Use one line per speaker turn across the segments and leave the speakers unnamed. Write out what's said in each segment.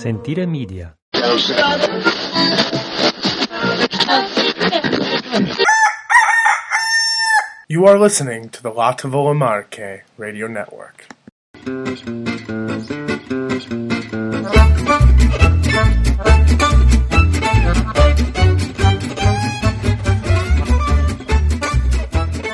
Sentire Media.
You are listening to the La Tavola Marche Radio Network.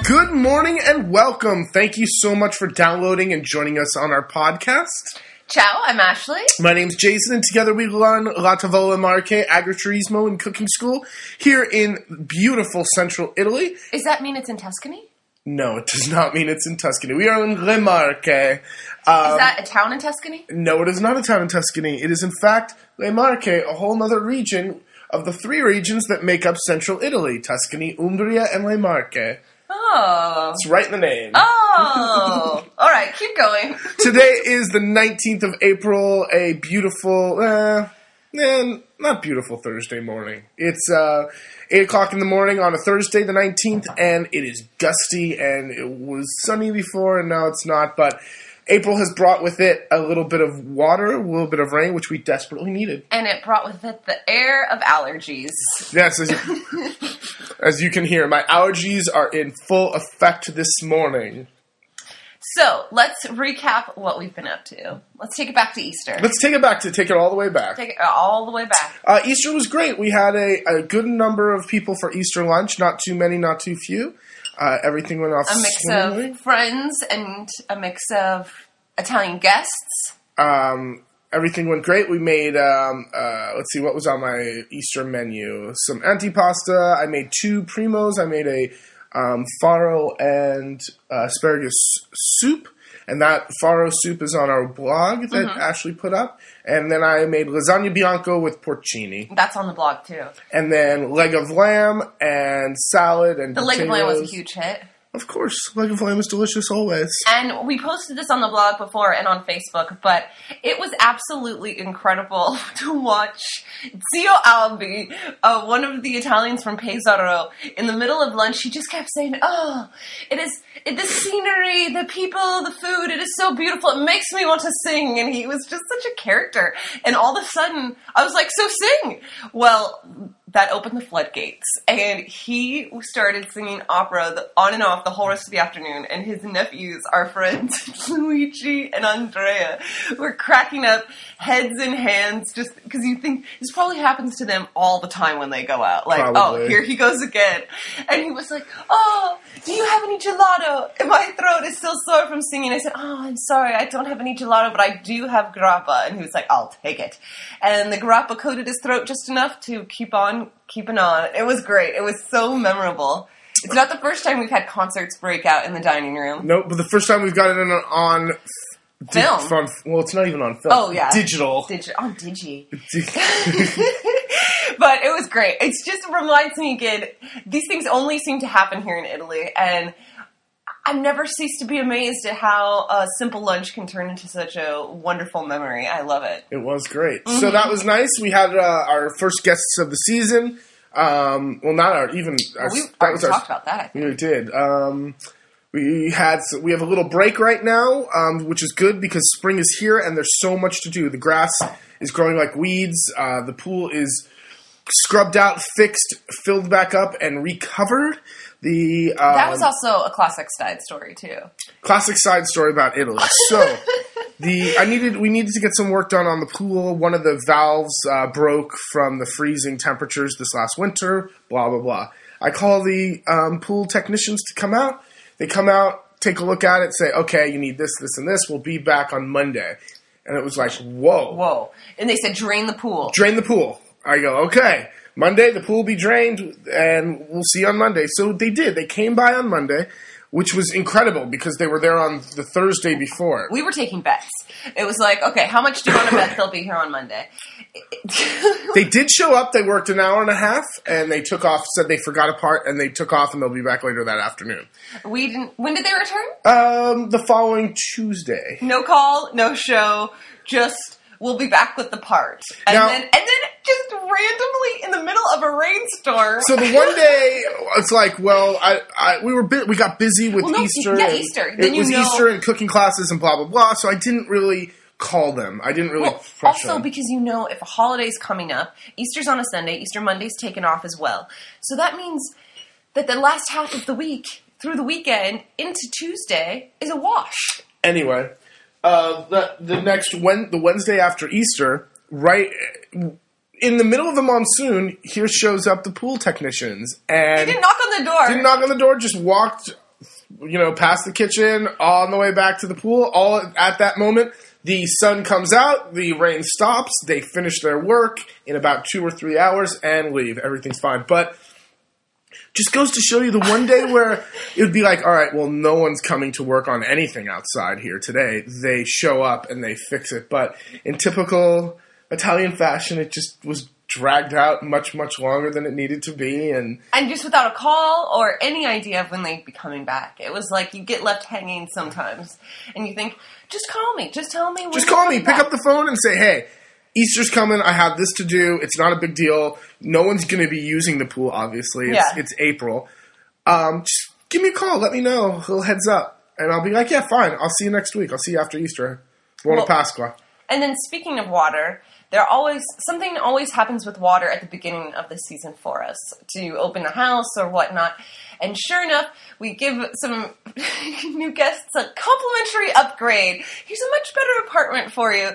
Good morning and welcome. Thank you so much for downloading and joining us on our podcast.
Ciao, I'm Ashley.
My name's Jason, and together we run La Tavola Marche Agriturismo and Cooking School here in beautiful central Italy.
Does that mean it's in Tuscany?
No, it does not mean it's in Tuscany. We are in Le Marche.
Is
Um,
that a town in Tuscany?
No, it is not a town in Tuscany. It is, in fact, Le Marche, a whole other region of the three regions that make up central Italy Tuscany, Umbria, and Le Marche.
Oh.
It's right in the name.
Oh. All right, keep going.
Today is the 19th of April, a beautiful, uh, eh, not beautiful Thursday morning. It's uh, 8 o'clock in the morning on a Thursday, the 19th, and it is gusty, and it was sunny before, and now it's not, but April has brought with it a little bit of water, a little bit of rain, which we desperately needed.
And it brought with it the air of allergies.
Yes, as you, as you can hear, my allergies are in full effect this morning.
So let's recap what we've been up to. Let's take it back to Easter.
Let's take it back to take it all the way back.
take it all the way back.
Uh, Easter was great. We had a, a good number of people for Easter lunch. Not too many, not too few. Uh, everything went off
A mix
swimmingly.
of friends and a mix of Italian guests.
Um, everything went great. We made um, uh, let's see what was on my Easter menu. Some antipasta. I made two primos. I made a um, farro and uh, asparagus soup. And that farro soup is on our blog that
Mm-hmm.
Ashley put up. And then I made lasagna bianco with porcini.
That's on the blog too.
And then leg of lamb and salad and
The leg of lamb was a huge hit.
Of course, leg of lamb is delicious always.
And we posted this on the blog before and on Facebook, but it was absolutely incredible to watch Zio Albi, uh, one of the Italians from Pesaro, in the middle of lunch. He just kept saying, "Oh, it is it, the scenery, the people, the food. It is so beautiful. It makes me want to sing." And he was just such a character. And all of a sudden, I was like, "So sing!" Well. That opened the floodgates, and he started singing opera the, on and off the whole rest of the afternoon. And his nephews, our friends Luigi and Andrea, were cracking up, heads and hands, just because you think this probably happens to them all the time when they go out. Like, oh,
Probably.
oh, here he goes again, and he was like, "Oh, do you have any gelato?" And my throat is still sore from singing. I said, "Oh, I'm sorry, I don't have any gelato, but I do have grappa." And he was like, "I'll take it." And the grappa coated his throat just enough to keep on keeping on. It was great. It was so memorable. It's not the first time we've had concerts break out in the dining room.
Nope, but the first time we've got it in on, di-
Film.
well, it's not even on film.
Oh, yeah.
digital.
Digi- on Digi. but it was great. It just reminds me again, these things only seem to happen here in Italy, and I've never ceased to be amazed at how a simple lunch can turn into such a wonderful memory. I love it.
It was great.
Mm-hmm.
So that was nice. We had uh, our first guests of the season. Um, well, not our even. Our,
we
that was our,
talked about that. I think.
We did. Um, we had we have a little break right now, um, which is good because spring is here and there's so much to do. The grass is growing like weeds. Uh, the pool is scrubbed out, fixed, filled back up, and recovered. The um,
That was also a classic side story too.
classic side story about Italy. So the I needed we needed to get some work done on the pool. One of the valves uh, broke from the freezing temperatures this last winter. Blah blah blah. I call the um, pool technicians to come out. They come out, take a look at it, say, "Okay, you need this, this, and this. We'll be back on Monday." And it was like, "Whoa,
Whoa! And they said drain the pool.
drain the pool." I go, "Okay." Monday, the pool will be drained, and we'll see you on Monday. So they did. They came by on Monday, which was incredible because they were there on the Thursday before.
we were taking bets. It was like, okay, how much do you want to bet they'll be here on Monday?
They did show up. They worked an hour and a half, and they took off. Said they forgot a part, and they took off, and they'll be back later that afternoon.
we didn't. When did they return?
Um, the following Tuesday.
No call, no show. Just we'll be back with the part, and
Now-
then and then just randomly in the middle of a rainstorm.
So the one day, it's like, well, I, I we were bu- we got busy with
Well, no,
Easter.
yeah, Easter.
It
you
was
know-
Easter and cooking classes and blah blah blah. So I didn't really call them. I didn't really
Well, also
them.
because you know if a holiday's coming up, Easter's on a Sunday, Easter Monday's taken off as well. So that means that the last half of the week, through the weekend into Tuesday, is a wash.
anyway, uh, the the next when the Wednesday after Easter, right in the middle of the monsoon, here shows up the pool technicians and They
Didn't knock on the door.
didn't knock on the door, just walked, you know, past the kitchen on the way back to the pool. All at that moment, the sun comes out, the rain stops. They finish their work in about two or three hours and leave. Everything's fine, but. Just goes to show you the one day where it would be like, all right, well, no one's coming to work on anything outside here today. They show up and they fix it. But in typical Italian fashion, it just was dragged out much, much longer than it needed to be. And
and just without a call or any idea of when they'd be coming back. It was like you get left hanging sometimes, and you think, just call me, just tell me.
Just call me, pick
back."
up the phone and say, hey, Easter's coming. I have this to do. It's not a big deal. No one's going to be using the pool, obviously. It's,
Yeah.
it's April. Um, just give me a call. Let me know. A little heads up. And I'll be like, yeah, fine. I'll see you next week. I'll see you after Easter. Buona
Well-
Pasqua.
And then speaking of water, there always something always happens with water at the beginning of the season for us to open the house or whatnot. And sure enough, we give some new guests a complimentary upgrade. Here's a much better apartment for you.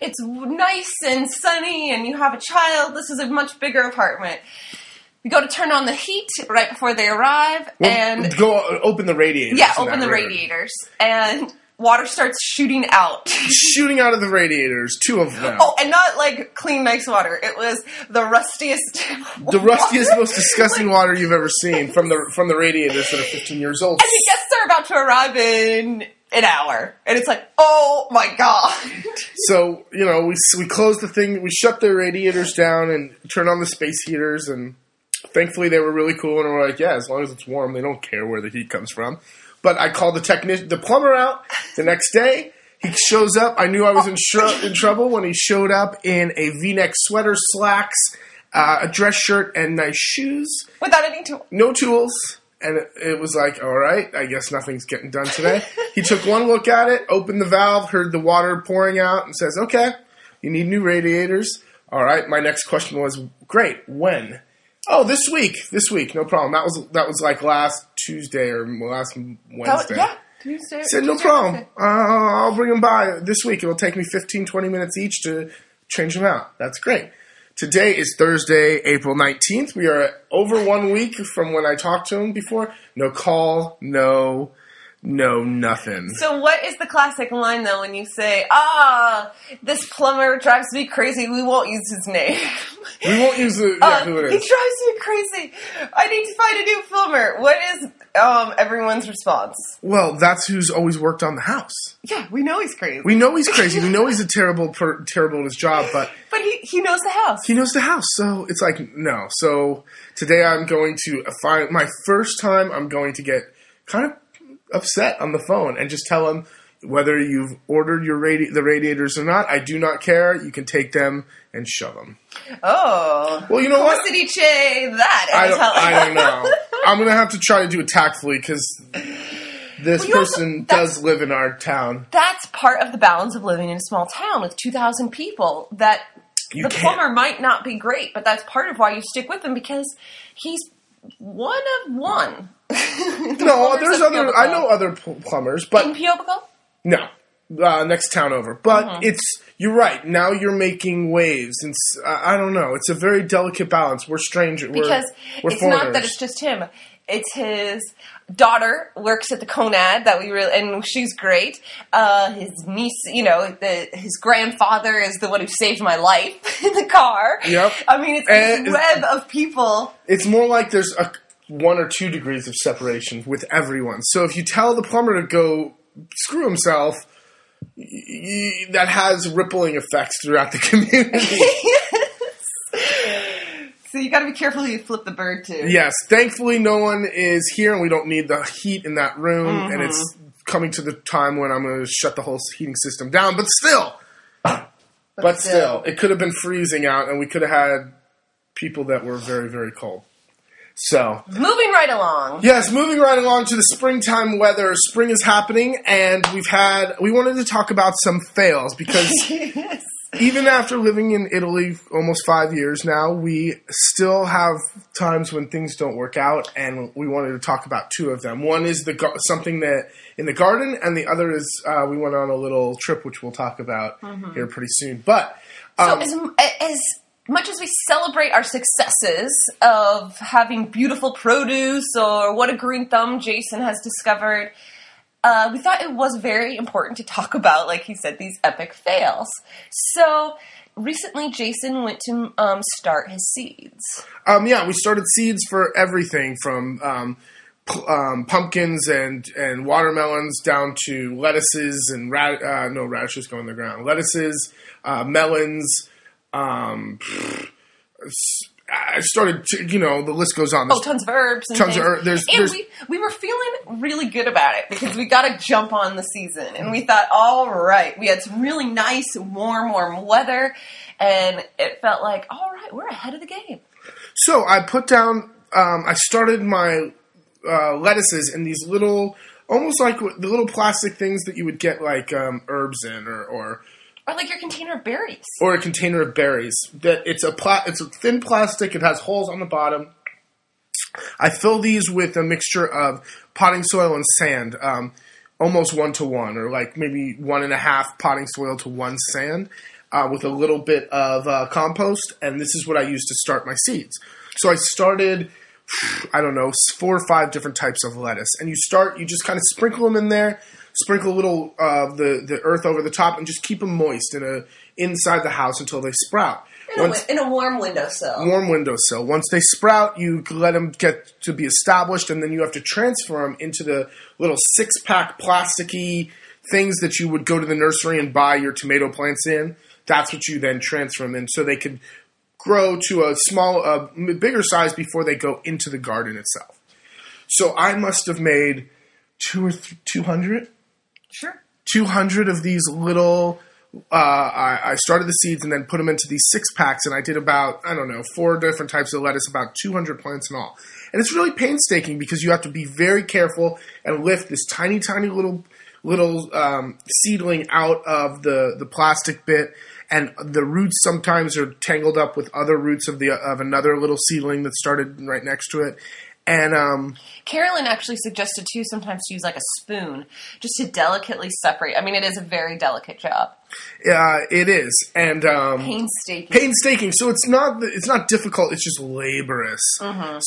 It's nice and sunny, and you have a child. This is a much bigger apartment. We go to turn on the heat right before they arrive,
Well,
and
go open the radiators.
yeah, open the
room.
radiators, and water starts shooting out.
Shooting out of the radiators, two of them.
Oh, and not like clean, nice water. It was the rustiest.
the rustiest, most disgusting water you've ever seen from the from the radiators that are 15 years old.
And the guests are about to arrive in an hour, and it's like, oh my god!
So you know, we we close the thing, we shut the radiators down, and turn on the space heaters, and thankfully they were really cool, and we're like, yeah, as long as it's warm, they don't care where the heat comes from. But I called the technician, the plumber out the next day. He shows up. I knew I was in, tr- in trouble when he showed up in a V-neck sweater, slacks, uh, a dress shirt, and nice shoes.
Without any tool.
no tools. And it, it was like, all right, I guess nothing's getting done today. he took one look at it, opened the valve, heard the water pouring out, and says, okay, you need new radiators. All right, my next question was, great, when? Oh, this week, this week, no problem. That was that was like last Tuesday or last Wednesday.
yeah. Tuesday,
said, no problem. Uh, I'll bring them by this week. It'll take me 15, 20 minutes each to change them out. That's great. Today is Thursday, April 19th. We are over one week from when I talked to him before. No call, no, no, nothing.
So, what is the classic line though when you say, "Ah, this plumber drives me crazy"? We won't use his name.
We won't use the, yeah,
Uh,
who it
he drives me crazy. I need to find a new plumber. What is um, everyone's response?
Well, that's who's always worked on the house.
Yeah, we know he's crazy,
We know he's crazy. we know he's a terrible, per, terrible at his job, but
but he he knows the house.
he knows the house, so it's like no. So today I'm going to find my first time. I'm going to get kind of upset on the phone and just tell him whether you've ordered your radi- the radiators or not. I do not care. You can take them and shove them.
Oh,
Well, you know what?
Felicity Che, that
I don't, I don't know. I'm gonna have to try to do it tactfully because this
Well, you also-
person does live in our town.
That's part of the balance of living in a small town with 2,000 people. That
You
the
can't-
plumber might not be great, but that's part of why you stick with him because he's one of one.
No, there's other. I know other pl- plumbers, but
in Piobico.
No, uh, next town over. But
Mm-hmm.
it's you're right. Now you're making waves, and I don't know. It's a very delicate balance. We're strangers.
because
we're, we're
it's not that it's just him. It's his daughter works at the Conad that we really and she's great. Uh, his niece, you know, the, his grandfather is the one who saved my life in the car.
Yep.
I mean, it's
And-
a web of people.
It's more like there's a one or two degrees of separation with everyone. So if you tell the plumber to go screw himself, y- y- that has rippling effects throughout the community.
So you got to be careful who you flip the bird to.
yes, thankfully no one is here, and we don't need the heat in that room.
Mm-hmm.
And it's coming to the time when I'm going to shut the whole heating system down. But still. But still, it could have been freezing out, and we could have had people that were very, very cold. So
Moving right along.
Yes, moving right along to the springtime weather. Spring is happening, and we've had. We wanted to talk about some fails because even after living in Italy almost five years now, we still have times when things don't work out, and we wanted to talk about two of them. One is the something that in the garden, and the other is uh, we went on a little trip, which we'll talk about here pretty soon. But
So
um,
as, as much as we celebrate our successes of having beautiful produce or what a green thumb Jason has discovered, uh, we thought it was very important to talk about, like he said, these epic fails. So recently, Jason went to um, start his seeds.
Um, yeah, we started seeds for everything from um, p- um, pumpkins and, and watermelons down to lettuces and uh, no radishes go in the ground. Lettuces, uh, melons. Um, s- I started, to, you know, the list goes on.
Oh, tons of herbs and
Tons of herbs. there's-
and
there's-
we we were feeling really good about it because we got to jump on the season, and we thought, all right, we had some really nice, warm, warm weather, and it felt like, all right, we're ahead of the game.
So I put down. Um, I started my uh, lettuces in these little, almost like the little plastic things that you would get like um, herbs in, or, or
Or like your container of berries.
or a container of berries. That it's a pla- it's a thin plastic. It has holes on the bottom. I fill these with a mixture of potting soil and sand, um, almost one to one, or like maybe one and a half potting soil to one sand, uh, with a little bit of uh, compost. And this is what I use to start my seeds. So I started. I don't know, four or five different types of lettuce, and you start. You just kind of sprinkle them in there, sprinkle a little of the the earth over the top, and just keep them moist in a inside the house until they sprout.
In,
Once-
a, in a warm windowsill.
warm windowsill. Once they sprout, you let them get to be established, and then you have to transfer them into the little six pack plasticky things that you would go to the nursery and buy your tomato plants in. That's what you then transfer them in, so they could grow to a small, uh, m- bigger size before they go into the garden itself. So I must have made two or two hundred.
Sure.
200 of these little. Uh, I, I started the seeds and then put them into these six packs, and I did about I don't know four different types of lettuce, about 200 plants in all. And it's really painstaking because you have to be very careful and lift this tiny, tiny little little um, seedling out of the the plastic bit, and the roots sometimes are tangled up with other roots of the of another little seedling that started right next to it. And um,
Carolyn actually suggested too sometimes to use like a spoon just to delicately separate. I mean, it is a very delicate job,
uh, it is, and um,
painstaking.
painstaking. So it's not it's not difficult. It's just laborious.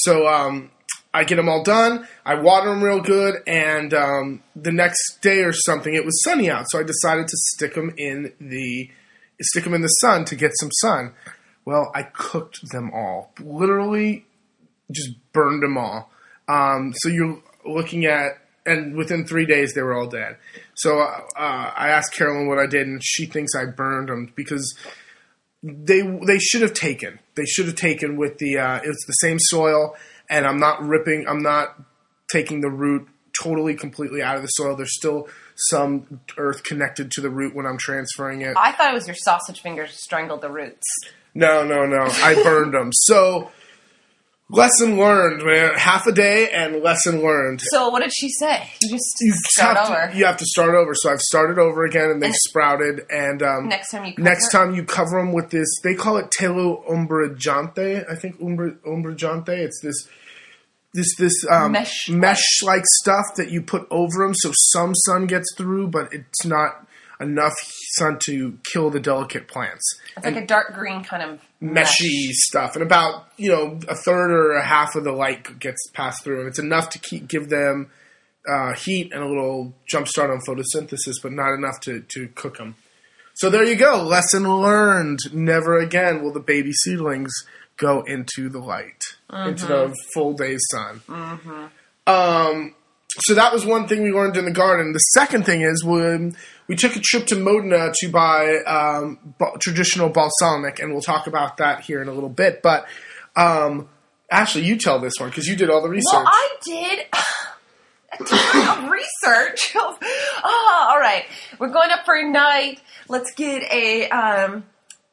So um, I get them all done. I water them real good, and um, the next day or something, it was sunny out. So I decided to stick them in the stick them in the sun to get some sun. Well, I cooked them all. Literally, just burned them all. Um, so you're looking at, and within three days they were all dead. So uh, uh, I asked Carolyn what I did, and she thinks I burned them because they they should have taken. They should have taken with the uh, it's the same soil, and I'm not ripping. I'm not taking the root totally completely out of the soil. There's still some earth connected to the root when I'm transferring it.
I thought it was your sausage fingers strangled the roots.
No, no, no. I burned them. So lesson learned, man. Half a day and lesson learned.
So what did she say? You just
You
start
have
over.
To, you have to start over. So I've started over again, and they sprouted. And um,
Next time you cover
next time you cover them with this, they call it telo umbragante. I think umbra, umbragante. It's this this this um,
Mesh.
mesh like stuff that you put over them, so some sun gets through, but it's not enough sun to kill the delicate plants.
It's like a dark green kind of
meshy
mesh.
stuff, and about you know a third or a half of the light gets passed through, and it's enough to keep give them uh, heat and a little jump start on photosynthesis, but not enough to to cook them. So there you go. Lesson learned. Never again will the baby seedlings go into the light, into the full day sun. Um, so that was one thing we learned in the garden. The second thing is when we took a trip to Modena to buy um, ba- traditional balsamic, and we'll talk about that here in a little bit. But um, Ashley, you tell this one because you did all the research.
Well, I did of research. oh, all right, we're going up for a night. Let's get a um,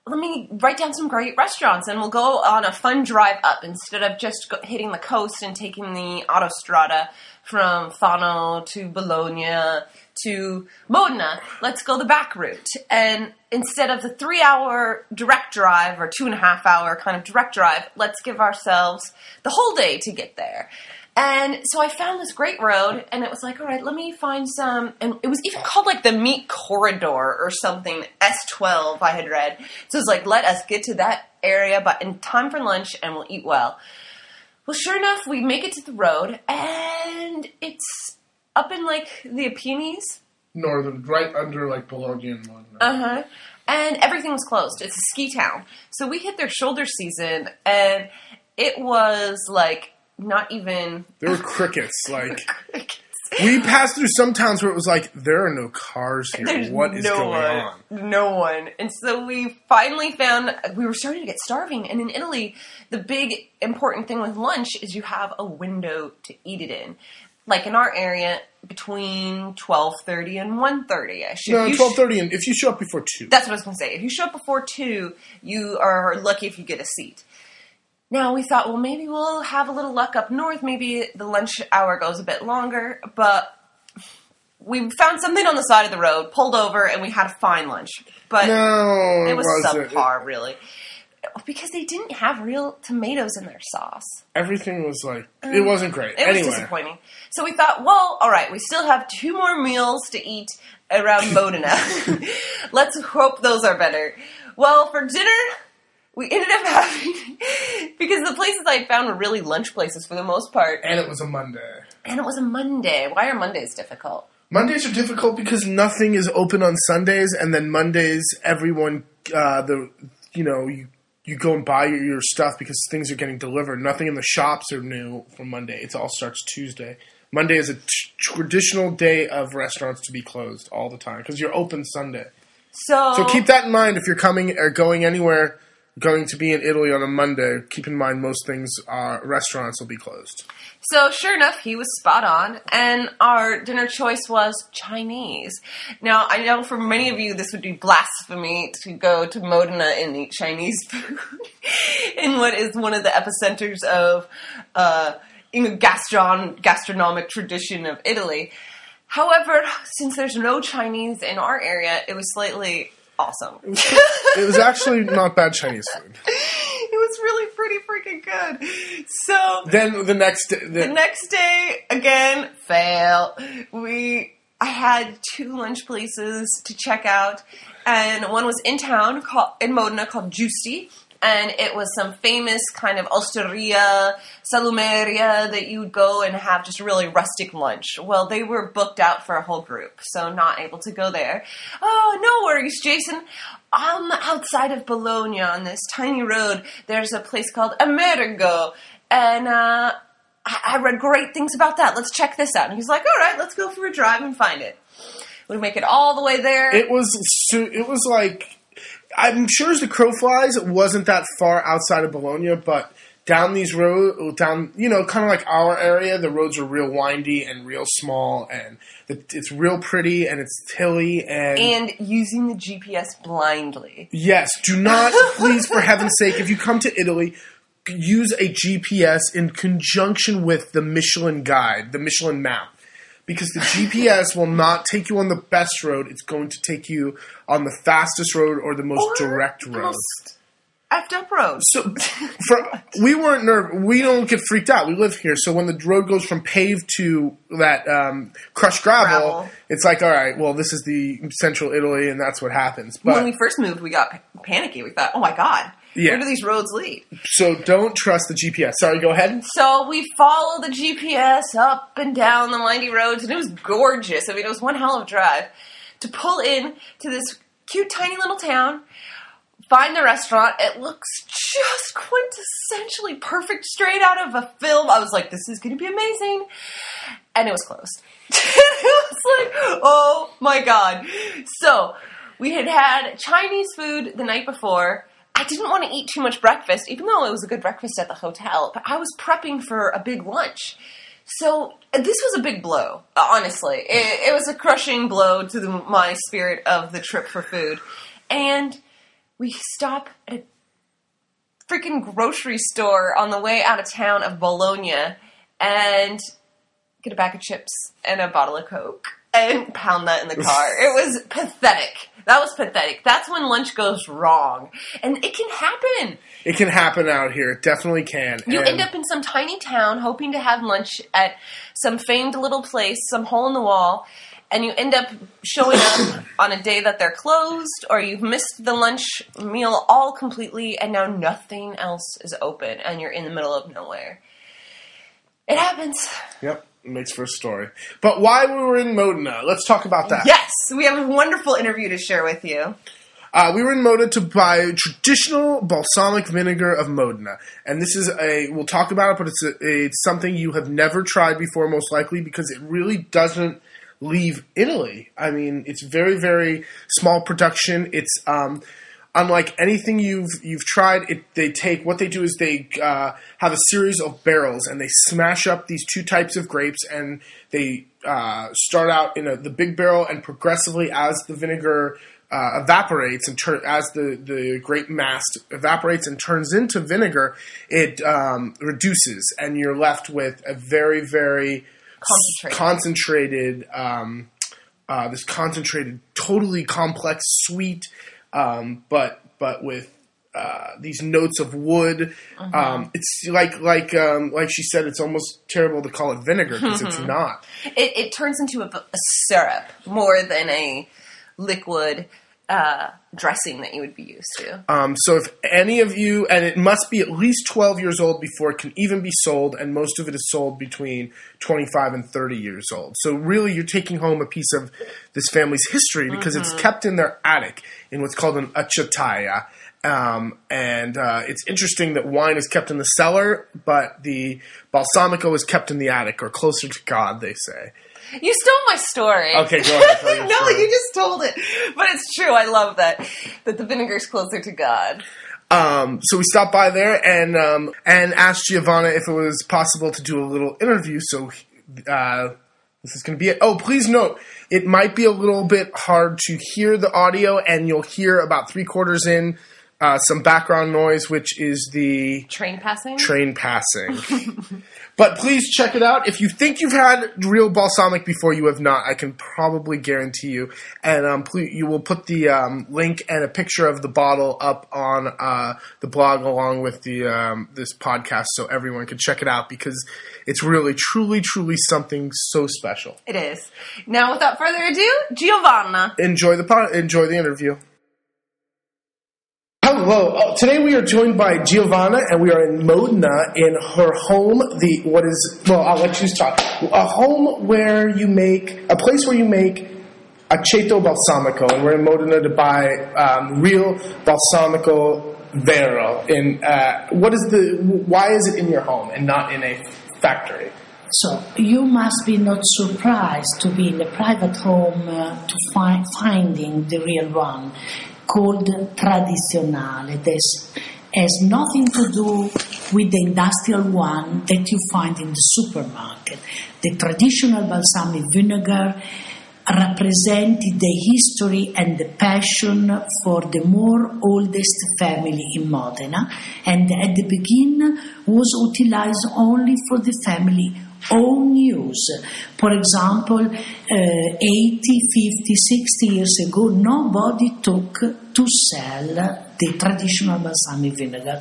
let me write down some great restaurants and we'll go on a fun drive up instead of just go- hitting the coast and taking the autostrada from Fano to Bologna to Modena. Let's go the back route. And instead of the three hour direct drive or two and a half hour kind of direct drive, let's give ourselves the whole day to get there. And so I found this great road, and it was like, all right, let me find some. And it was even called like the Meat Corridor or something, S12, I had read. So it was like, let us get to that area, but in time for lunch, and we'll eat well. Well, sure enough, we make it to the road, and it's up in like the Apennines.
Northern, right under like Bologna and Modena.
Uh huh. And everything was closed. It's a ski town. So we hit their shoulder season, and it was like not even.
there were crickets. Like we passed through some towns where it was like there are no cars here.
There's
what is
no
going
one,
on?
No one. And so we finally found we were starting to get starving. And in Italy, the big important thing with lunch is you have a window to eat it in. Like in our area, between twelve thirty and one thirty ish.
No, twelve thirty, and if you show up before two,
That's what I was going to say. If you show up before two, you are lucky if you get a seat. Now we thought, well, maybe we'll have a little luck up north. Maybe the lunch hour goes a bit longer, but we found something on the side of the road, pulled over, and we had a fine lunch. But
no,
it was
wasn't.
subpar, really, because they didn't have real tomatoes in their sauce.
Everything was like it mm. wasn't great.
It was disappointing. So we thought, well, all right, we still have two more meals to eat around Modena. Let's hope those are better. Well, for dinner, we ended up having because the places I found were really lunch places for the most part,
and it was a Monday.
and it was a Monday. Why are Mondays difficult?
Mondays are difficult because nothing is open on Sundays, and then Mondays everyone uh, the you know you you go and buy your, your stuff because things are getting delivered. Nothing in the shops are new for Monday. It all starts Tuesday. Monday is a t- traditional day of restaurants to be closed all the time because you're open Sunday.
So,
So keep that in mind if you're coming or going anywhere, going to be in Italy on a Monday. Keep in mind most things, uh, restaurants will be closed.
So sure enough, he was spot on, and our dinner choice was Chinese. Now I know for many of you this would be blasphemy to go to Modena and eat Chinese food in what is one of the epicenters of uh, gastron gastronomic tradition of Italy. However, since there's no Chinese in our area, it was slightly awesome.
It was actually not bad Chinese food.
it was really pretty freaking good. So
Then the next day,
the
the,
next day, again, fail. We I had two lunch places to check out, and one was in town called in Modena called Giusti, and it was some famous kind of osteria, salumeria that you would go and have just really rustic lunch. Well, they were booked out for a whole group, so not able to go there. Oh, no worries, Jason. Um, outside of Bologna on this tiny road, there's a place called Amerigo, and uh, I, I read great things about that. Let's check this out. And he's like, all right, let's go for a drive and find it. We make it all the way there.
it was it was like I'm sure as the crow flies, it wasn't that far outside of Bologna, but down these road down you know kind of like our area, the roads are real windy and real small, and it's real pretty and it's hilly and.
and using the GPS blindly.
Yes, do not, please, for heaven's sake, if you come to Italy, use a GPS in conjunction with the Michelin guide, the Michelin map. Because the GPS will not take you on the best road, it's going to take you on the fastest road or the most
Or
direct road.
most effed up road.
So, for we weren't nervous. We don't get freaked out. We live here, so when the road goes from paved to that um, crushed gravel,
Gravel.
it's like, all right, well, this is the central Italy, and that's what happens. But
when we first moved, we got panicky. We thought, oh my god,
Yeah.
where do these roads lead?
so don't trust the GPS. Sorry, go ahead.
So we follow the GPS up and down the windy roads, and it was gorgeous. I mean, it was one hell of a drive to pull in to this cute, tiny little town. Find the restaurant. It looks just quintessentially perfect, straight out of a film. I was like, "This is going to be amazing," and it was closed. it was like, "Oh my god!" So we had had Chinese food the night before. I didn't want to eat too much breakfast, even though it was a good breakfast at the hotel, but I was prepping for a big lunch. So this was a big blow, uh, honestly. It, it was a crushing blow to the, my spirit of the trip for food. And we stop at a freaking grocery store on the way out of town of Bologna and get a bag of chips and a bottle of Coke and pound that in the car. it was pathetic. That was pathetic. That's when lunch goes wrong. And it can happen.
It can happen out here. It definitely can.
You
And-
end up in some tiny town hoping to have lunch at some famed little place, some hole in the wall, and you end up showing up on a day that they're closed or you've missed the lunch meal all completely and now nothing else is open and you're in the middle of nowhere. It happens.
Yep, makes for a story. But why we were in Modena? Let's talk about that.
Yes, we have a wonderful interview to share with you.
Uh, we were in Modena to buy traditional balsamic vinegar of Modena, and this is a. We'll talk about it, but it's a, it's something you have never tried before, most likely, because it really doesn't leave Italy. I mean, it's very very small production. It's um, unlike anything you've you've tried. It they take what they do is they uh, have a series of barrels and they smash up these two types of grapes and they uh, start out in a, the big barrel and progressively as the vinegar uh, evaporates and as the the grape mass evaporates and turns into vinegar, it um, reduces and you're left with a very very
Concentrated.
concentrated um, uh, this concentrated, totally complex, sweet, um, but but with uh, these notes of wood. Um, it's like like um, like she said, it's almost terrible to call it vinegar because it's not.
It, it turns into a, a syrup more than a liquid uh, dressing that you would be used to.
Um, so if any of you, and it must be at least 12 years old before it can even be sold, and most of it is sold between 25 and 30 years old. So really, you're taking home a piece of this family's history because it's kept in their attic in what's called an acetaia. Um, and uh, it's interesting that wine is kept in the cellar, but the balsamico is kept in the attic or closer to God, they say.
You stole my story.
Okay, go ahead,
no,
story.
you just told it. But it's true. I love that. That the vinegar's closer to God.
Um, so we stopped by there and um, and asked Giovanna if it was possible to do a little interview. So uh, this is going to be it. Oh, please note it might be a little bit hard to hear the audio, and you'll hear about three quarters in uh, some background noise, which is the
Train passing?
train passing. but please check it out. If you think you've had real balsamic before, you have not. I can probably guarantee you. And um, please, you will put the um, link and a picture of the bottle up on uh, the blog along with the um, this podcast, so everyone can check it out because it's really, truly, truly something so special.
It is. Now, without further ado, Giovanna.
Enjoy the pod, enjoy the interview. Hello. Oh, today we are joined by Giovanna, and we are in Modena in her home. The what is well, I'll let you talk. A home where you make a place where you make aceto balsamico, and we're in Modena to buy um, real balsamico vero. In uh, what is the why is it in your home and not in a factory?
So you must be not surprised to be in a private home uh, to find finding the real one, called tradizionale. This has nothing to do with the industrial one that you find in the supermarket. The traditional balsamic vinegar represented the history and the passion for the more oldest family in Modena and at the beginning was utilized only for the family own news. For example, uh, 80, 50, 60 years ago, nobody took to sell the traditional balsamic vinegar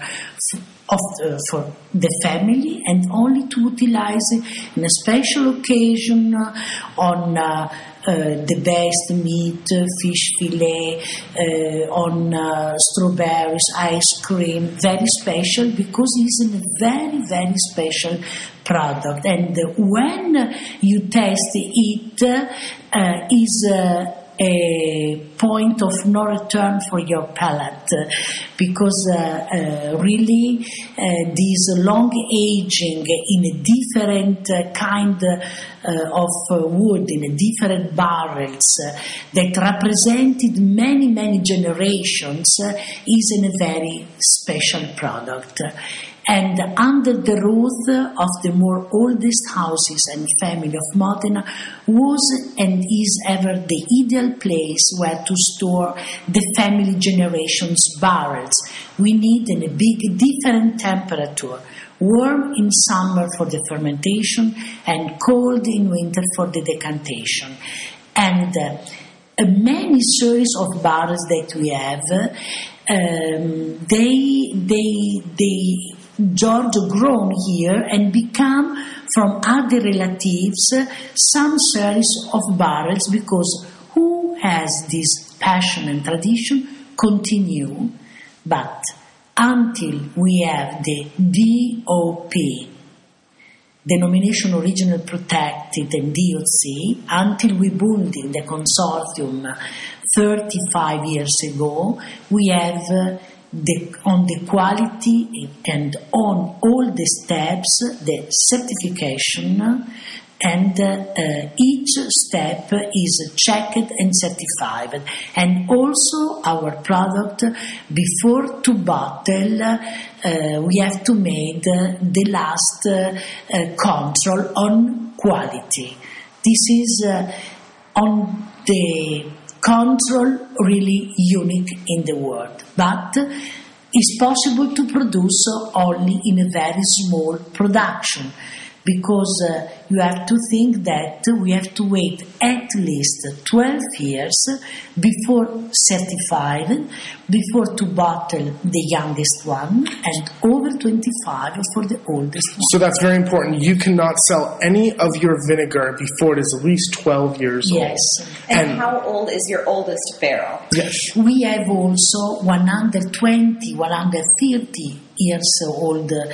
of the, for the family and only to utilize it in a special occasion uh, on uh, uh, the best meat, uh, fish fillet, uh, on uh, strawberries, ice cream, very special because it's a very, very special product. And when you taste it, uh, is uh, a point of no return for your palate because uh, uh, really uh, this long aging in a different kind uh, of wood in different barrels uh, that represented many many generations uh, is a very special product And under the roof of the more oldest houses and family of Modena was and is ever the ideal place where to store the family generations barrels. We need in a big different temperature warm in summer for the fermentation and cold in winter for the decantation. And uh, many series of barrels that we have, um, they, they, they George grown here and become from other relatives some series of barrels because who has this passion and tradition? Continue, but until we have the DOP, denomination original protected and DOC, until we built in the consortium 35 years ago, we have uh, the, on the quality and on all the steps the certification and uh, each step is checked and certified. And also our product, before to bottle, uh, we have to make the last uh, control on quality. This is uh, on the control really unique in the world, but it's possible to produce only in a very small production because uh, you have to think that we have to wait at least 12 years before certified, before to bottle the youngest one, and over 25 for the oldest one.
So that's very important. You cannot sell any of your vinegar before it is at least 12 years
Yes.
old.
And,
And-
how old is your oldest barrel?
Yes.
We have also 120, 130 years old uh,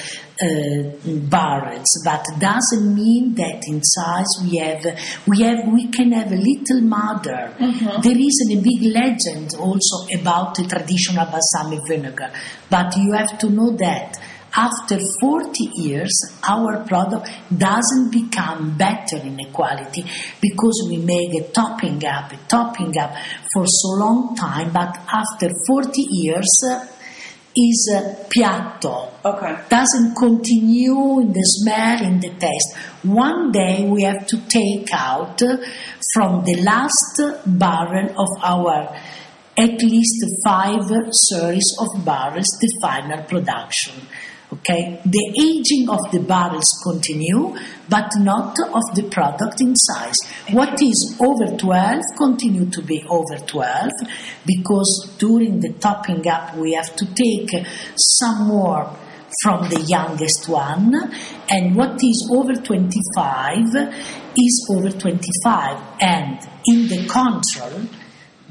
barrels, but doesn't mean that in size we have we have we can have a little mother. There is a big legend also about the traditional balsamic vinegar, but you have to know that. After 40 years, our product doesn't become better in quality because we make a topping up, a topping up for so long time, but after 40 years is uh, piatto
Okay.
doesn't continue in the smell, in the taste. One day we have to take out uh, from the last barrel of our at least five series of barrels the final production. Okay, the aging of the barrels continue, but not of the product in size. What is over 12 continue to be over 12 because during the topping up we have to take some more from the youngest one, and what is over 25 is over 25. And in the control,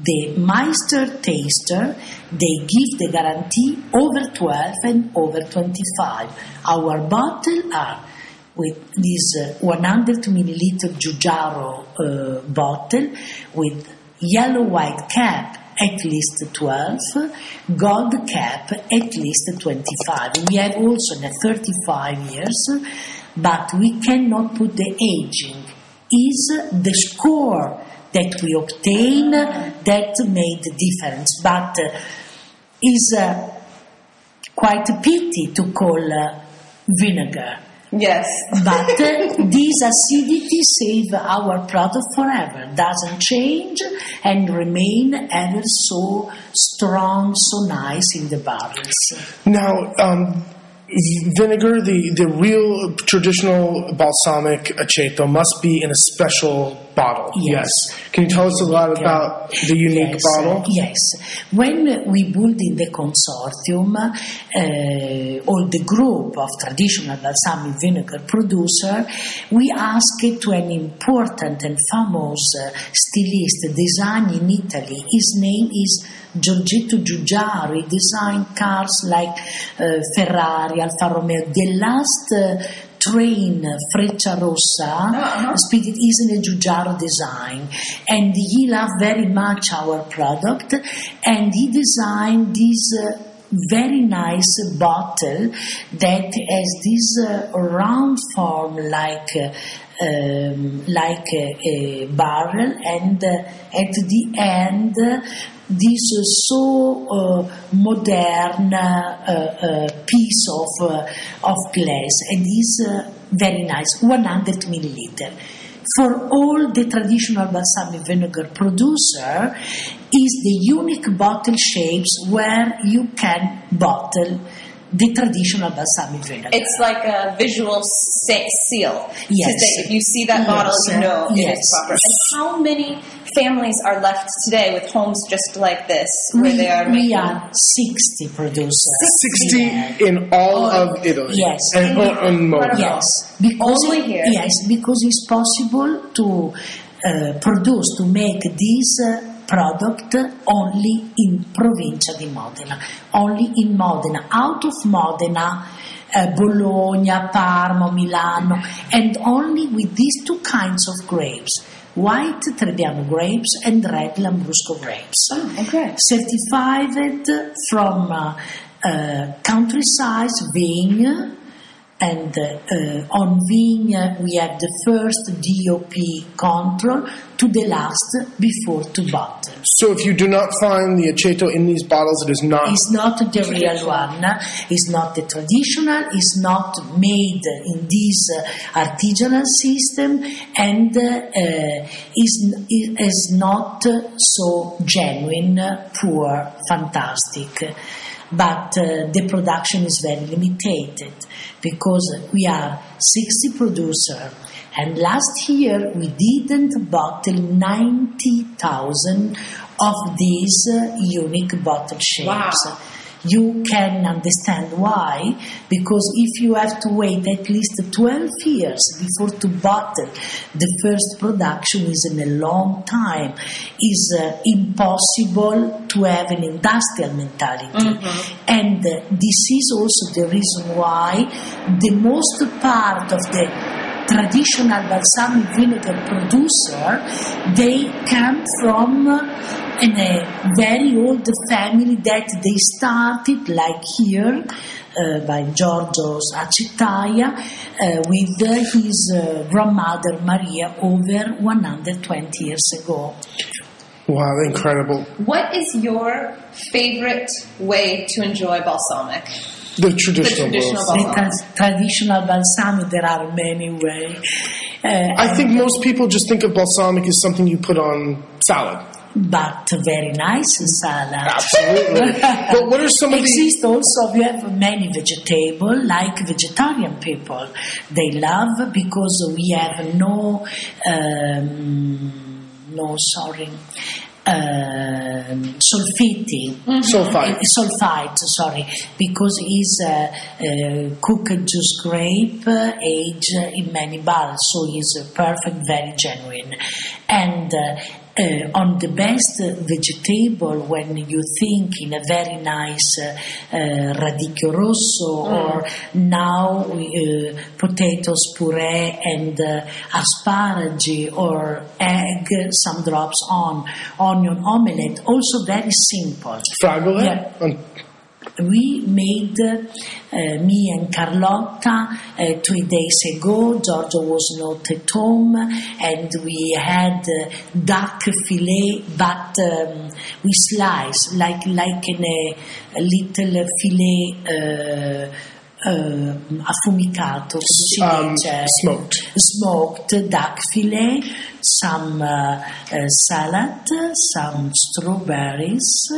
the Meister taster, they give the guarantee over 12 and over 25. Our bottle are with this uh, 100 milliliter Giugiaro uh, bottle with yellow white cap at least 12, gold cap at least 25. We have also in 35 years, but we cannot put the aging. Is the score that we obtain that made the difference, but uh, is uh, quite a pity to call uh, vinegar.
Yes.
But uh, this acidity save our product forever, doesn't change and remain ever so strong, so nice in the barrels.
Now, um, vinegar, the, the real traditional balsamic aceto, must be in a special bottle.
Yes.
Can you tell us a lot about the unique
yes,
bottle?
yes. When we built in the consortium, uh, all the group of traditional balsamic vinegar producer, we asked to an important and famous uh, stylist design in Italy. His name is Giorgetto Giugiaro. He designed cars like uh, Ferrari, Alfa Romeo. The last uh, train, Freccia Rossa,
uh-huh.
Speed is in a Giugiaro design, and he loved very much our product, and he designed this. Uh, very nice bottle that has this uh, round form like uh, um, like a, a barrel and uh, at the end this uh, so uh, modern uh, uh, piece of, uh, of glass and is uh, very nice, 100 milliliter. For all the traditional balsamic vinegar producer is the unique bottle shapes where you can bottle the traditional balsamic vinegar.
It's like a visual seal.
Yes.
If you see that bottle,
Yes,
you know
uh,
it
yes.
is proper. And how many families are left today with homes just like this, where
we,
they are
we
making
are 60 producers.
60
Yeah.
in all
Oh,
of Italy.
yes.
And, and Modena.
Yes, because
Only
it-
here?
Yes, because it's possible to uh, produce to make this uh, product only in Provincia di Modena, only in Modena, out of Modena. Uh, Bologna, Parma, Milano, and only with these two kinds of grapes white Trebbiano grapes and red Lambrusco grapes
Oh, okay.
certified from uh, uh, countryside Vigne, and uh, on Vigne we have the first DOP control to the last before to bottle.
So if you do not find the aceto in these bottles, it is not.
It's not the real one. It's not the traditional. It's not made in this uh, artisanal system, and uh, uh, is is not so genuine, poor, fantastic. But uh, the production is very limited because we are 60 producer and last year we didn't bottle 90,000 of these uh, unique bottle shapes.
Wow.
You can understand why, because if you have to wait at least 12 years before to bottle the first production is in a long time, is uh, impossible to have an industrial mentality. And uh, this is also the reason why the most part of the traditional balsamic vinegar producer, they come from uh, in a very old family that they started like here uh, by Giorgio Acetaia uh, with uh, his uh, grandmother Maria over 120 years ago.
Wow, incredible.
What is your favorite way to enjoy balsamic?
The traditional, the
traditional
ones.
The tra- traditional balsamic, there are many ways. Uh,
I think most people just think of balsamic as something you put on salad.
But very nice salad.
Absolutely. but what are some of the
Exist also, we have many vegetable, like vegetarian people. They love because we have no, um, no, sorry, um, sulfite.
sulfite?
Uh, sulfite, sorry, because it's uh, uh, cooked juice grape, uh, aged in many barrels, so it's uh, perfect, very genuine. And uh, on the best vegetable, when you think in a very nice uh, uh, radicchio rosso or now uh, potatoes puree and uh, asparagi or egg, some drops on onion omelette, also very simple.
Fragole?
Yeah. We made, uh, me and Carlotta, uh, three days ago. Giorgio was not at home, and we had uh, duck fillet, but um, we slice like like in a, a little fillet. Uh, uh, affumicato,
Um, smoked.
smoked duck fillet, some uh, uh, salad, some strawberries,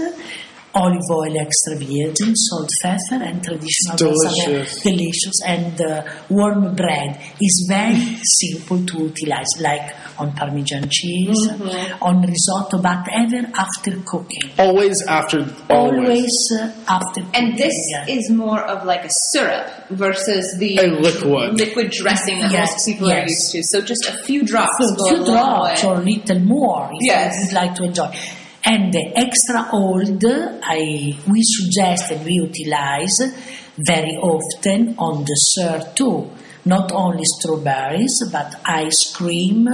olive oil extra virgin, salt, pepper, and traditional
Delicious.
balsamic. Delicious and uh, warm bread is very simple to utilize, like on Parmesan cheese, on risotto, but ever after cooking.
Always after. Always.
Always uh, after cooking.
And this
yeah.
is more of like a syrup versus the
A liquid.
liquid dressing that
Yes,
most people are used to. So just a few drops
So
go
few
a
drops
way.
or little more if
Yes.
you would like to enjoy. And the extra old, I we suggest and we utilize very often on dessert too. Not only strawberries, but ice cream,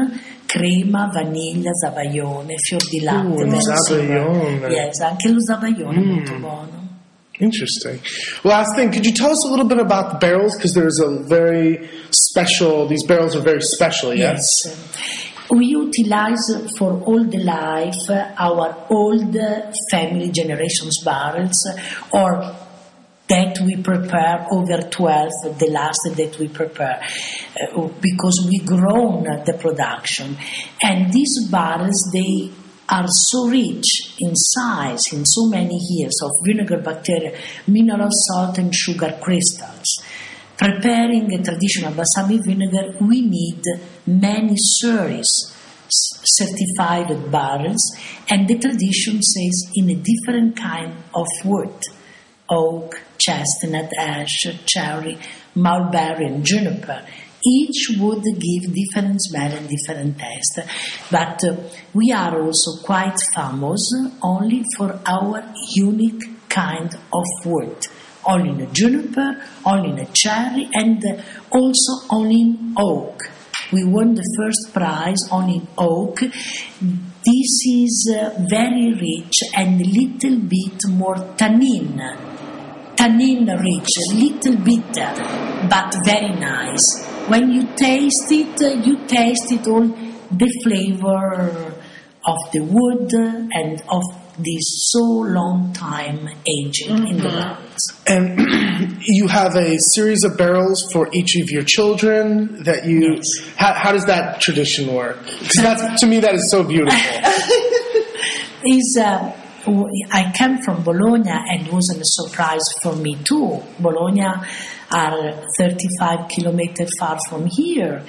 crema, vaniglia, zabaione, fior di latte.
Zabaione.
simple. Yes, anche lo zabaione è mm. molto buono.
Interesting. Last thing, could you tell us a little bit about the barrels? Because there's a very special. These barrels are very special. Yes.
Yes. We utilize for all the life our old family generations barrels or that we prepare over 12, the last that we prepare, uh, because we grown the production. And these barrels, they are so rich in size, in so many years of vinegar bacteria, mineral salt, and sugar crystals. Preparing a traditional balsamic vinegar, we need many series certified barrels, and the tradition says in a different kind of wood oak, chestnut, ash, cherry, mulberry, and juniper. Each would give different smell and different taste, but uh, we are also quite famous only for our unique kind of wood. Only in a juniper, only in a cherry, and uh, also only in oak. We won the first prize on in oak. This is uh, very rich and a little bit more tannin tannin rich, a little bitter, but very nice. When you taste it, you taste it all the flavor of the wood and of this so long time aging mm-hmm. in the barrels.
And you have a series of barrels for each of your children that you. Yes. How, how does that tradition work? Because to me that is so beautiful.
is. Uh, I came from Bologna and it was a surprise for me too. Bologna are 35 kilometers far from here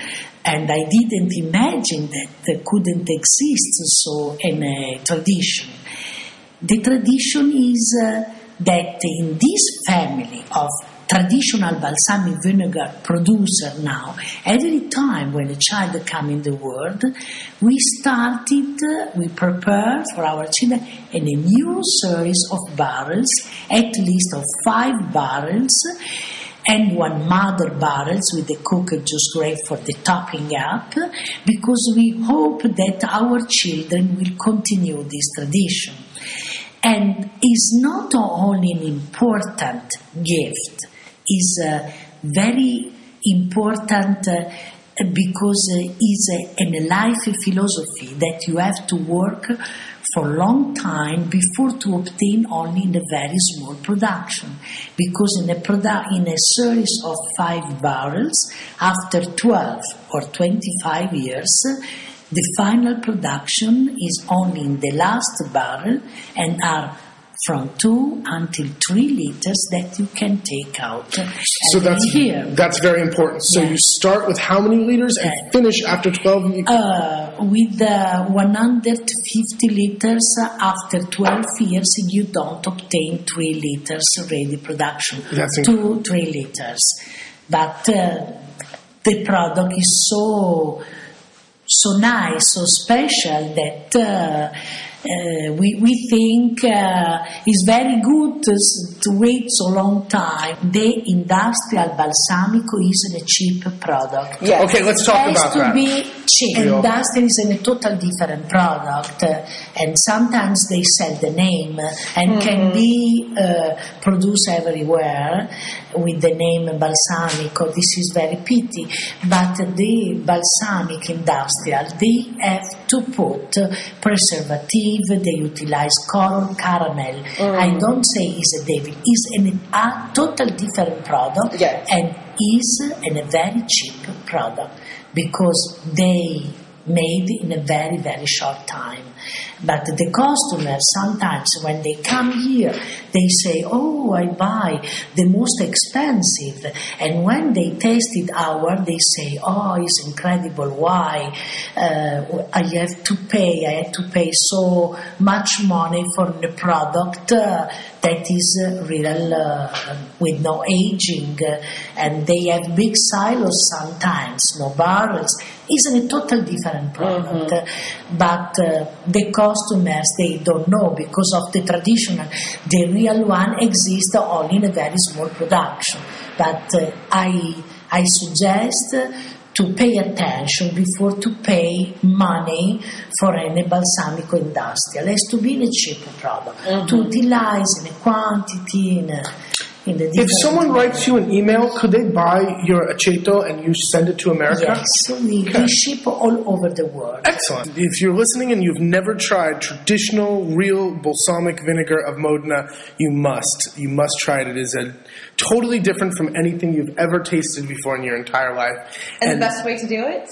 and I didn't imagine that there couldn't exist so in a tradition. The tradition is uh, that in this family of traditional balsamic vinegar producer now, every time when a child come in the world, we started, we prepare for our children a new series of barrels, at least of five barrels, and one mother barrels with the cooked juice grape for the topping up, because we hope that our children will continue this tradition. And is not only an important gift, is uh, very important uh, because uh, it's a, a life philosophy that you have to work for a long time before to obtain only in a very small production. Because in a produ- in a series of five barrels after 12 or 25 years the final production is only in the last barrel and are from two until three liters that you can take out.
So that's here. That's very important. So you start with how many liters and finish after twelve?
Uh, with uh, 150 liters after 12 years, you don't obtain three liters ready production.
That's
two, three liters, but uh, the product is so so nice, so special that uh, uh, we, we think uh, it's very good to, to, wait so long time. The industrial balsamico is a cheap product.
Yeah. Okay, let's talk
it
about
to
that.
be cheap. Industrial is a total different product, uh, and sometimes they sell the name and mm-hmm. can be uh, produced everywhere with the name balsamico. This is very pity, but the balsamic industrial they have to put preservative they utilize coral caramel. Mm. I don't say it's a devil, it's an, a total different product
yes.
and is a very cheap product because they made in a very very short time but the customers sometimes when they come here, they say, "Oh, I buy the most expensive," and when they taste it our, they say, "Oh, it's incredible! Why uh, I have to pay? I have to pay so much money for the product." Uh, that is uh, real uh, with no aging and they have big silos sometimes no barrels is a total different product mm-hmm. but uh, the customers they don't know because of the traditional the real one exists only in a very small production but uh, i i suggest to pay attention before to pay money for any balsamico industrial. It has to be a cheap product, mm-hmm. to utilize in a quantity, in a,
If someone writes you an email, could they buy your aceto and you send it to America?
Yes, we, we ship all over the world.
Excellent. If you're listening and you've never tried traditional, real balsamic vinegar of Modena, you must. You must try it. It is a totally different from anything you've ever tasted before in your entire life.
And, the best way to do it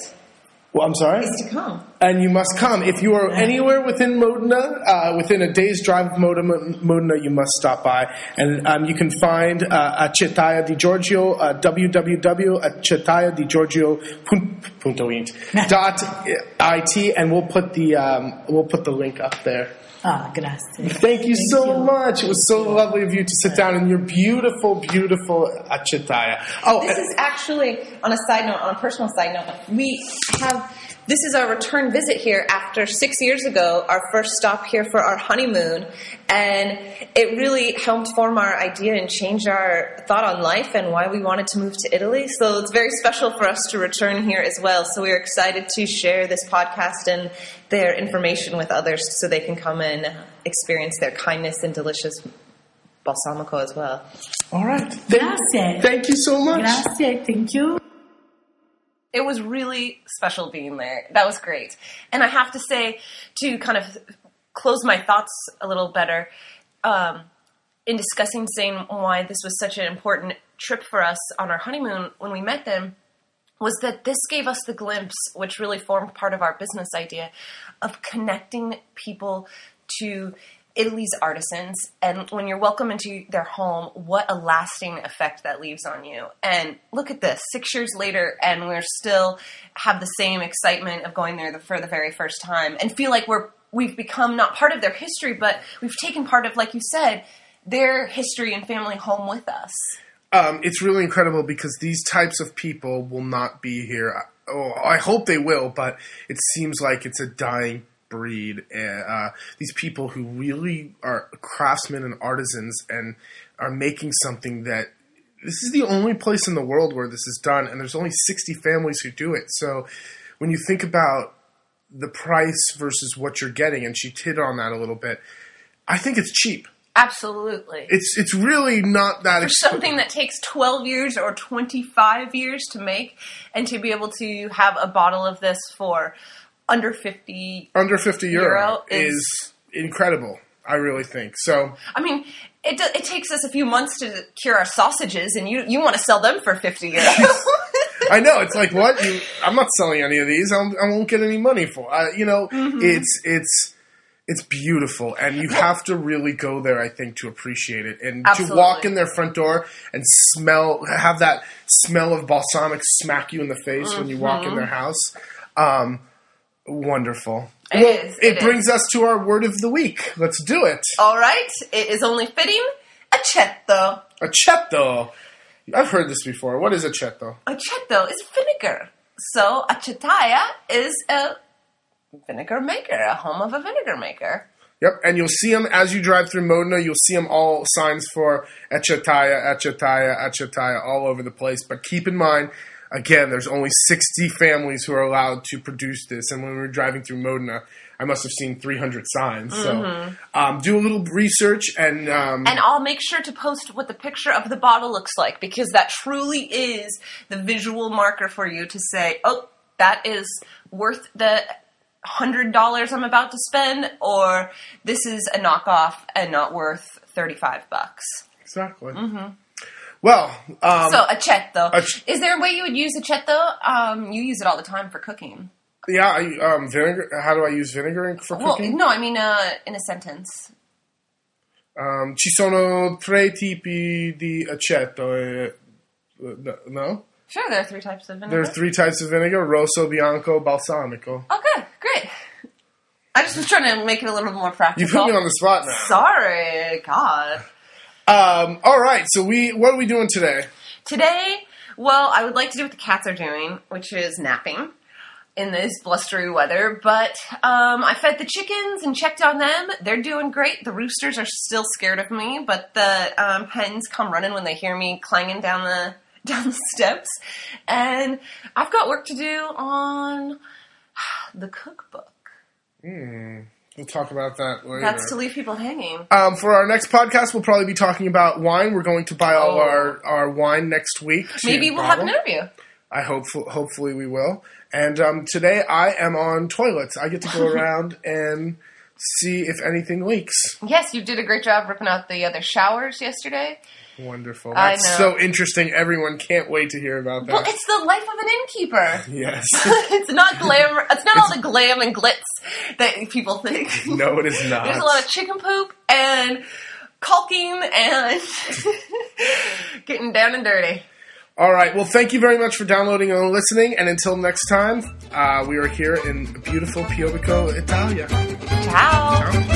well, I'm sorry.
is to come.
And you must come. If you are anywhere within Modena, uh, within a day's drive of Modena, Modena you must stop by. And um, you can find uh, Acetaia di Giorgio, uh, www.acetaia dot it, and we'll put the um, we'll put the link up there.
Ah, grazie.
Thank you so
you.
much. It was so lovely of you to sit down in your beautiful, beautiful Acetaia. Oh,
This is actually, on a side note, on a personal side note, we have. This is our return visit here after six years ago, our first stop here for our honeymoon. And it really helped form our idea and change our thought on life and why we wanted to move to Italy. So it's very special for us to return here as well. So we're excited to share this podcast and their information with others so they can come and experience their kindness and delicious balsamico as well.
all right. Thank,
Grazie.
thank you so much.
Grazie, thank you.
It was really special being there. That was great. And I have to say, to kind of close my thoughts a little better, um, in discussing saying why this was such an important trip for us on our honeymoon when we met them, was that this gave us the glimpse, which really formed part of our business idea, of connecting people to Italy's artisans. And when you're welcome into their home, what a lasting effect that leaves on you. And look at this, six years later, and we're still have the same excitement of going there for the very first time and feel like we're we've become not part of their history, but we've taken part of, like you said, their history and family home with us.
um, it's really incredible because these types of people will not be here. Oh, I hope they will, but it seems like it's a dying breed. Uh, these people who really are craftsmen and artisans and are making something that this is the only place in the world where this is done, and there's only 60 families who do it. So when you think about the price versus what you're getting, and she hit on that a little bit, I think it's cheap.
Absolutely.
It's it's really not that
for
expensive.
something that takes 12 years or 25 years to make and to be able to have a bottle of this for under 50
under 50 euro,
Euro
is,
is-
incredible i really think. So
i mean it, it takes us a few months to cure our sausages and you, you want to sell them for 50 euros
i know it's like what? You, i'm not selling any of these I'll, i won't get any money for uh, you know
Mm-hmm.
it's it's it's beautiful and you have to really go there i think to appreciate it and to walk in their front door and smell have that smell of balsamic smack you in the face when you walk in
Mm-hmm.
their house. Um wonderful
It
well,
is,
it,
it
brings us to our word of the week let's do it
all right it is only fitting aceto
Aceto. I've heard this before. What is aceto?
aceto is vinegar so acetaia is a vinegar maker a home of a vinegar maker
Yep, and you'll see them as you drive through Modena. You'll see them all signs for Acetaia, Acetaia, Acetaia all over the place. But keep in mind, again, there's only 60 families who are allowed to produce this. And when we were driving through Modena, I must have seen 300 signs. So um, do a little research and um,
And I'll make sure to post what the picture of the bottle looks like because that truly is the visual marker for you to say, oh, that is worth the hundred dollars I'm about to spend, or this is a knockoff and not worth thirty-five bucks.
exactly. Well, um,
so aceto.
Ac-
is there a way you would use aceto? Um, you use it all the time for cooking.
yeah, I, um, vinegar. How do I use vinegar for
Well,
cooking?
no, I mean uh, in a sentence.
Um, ci sono tre tipi di aceto. eh, no- no?
Sure, there are three types of vinegar.
There are three types of vinegar: rosso, bianco, balsamico.
Okay, great. I just was trying to make it a little more practical.
You put me on the spot now.
Sorry, God.
Um, all right, so we what are we doing today?
Today, well, I would like to do what the cats are doing, which is napping in this blustery weather. But um, I fed the chickens and checked on them. They're doing great. The roosters are still scared of me, but the um, hens come running when they hear me clanging down the down the steps. And I've got work to do on the cookbook.
We'll talk about that later.
That's to leave people hanging.
Um, for our next podcast, we'll probably be talking about wine. We're going to buy all
Oh.
our, our wine next week.
Maybe we'll have an interview.
I hope hopefully we will. And um, today I am on toilets. I get to go around and see if anything leaks.
Yes, you did a great job ripping out the other showers yesterday.
Wonderful. That's so interesting. Everyone can't wait to hear about that.
Well, it's the life of an innkeeper.
yes.
it's not glamour. It's not all the glam and glitz that people think.
no, it is not.
There's a lot of chicken poop and caulking and getting down and dirty.
All right. Well, thank you very much for downloading and listening. And until next time, uh, we are here in beautiful Piobico, Italia.
Ciao.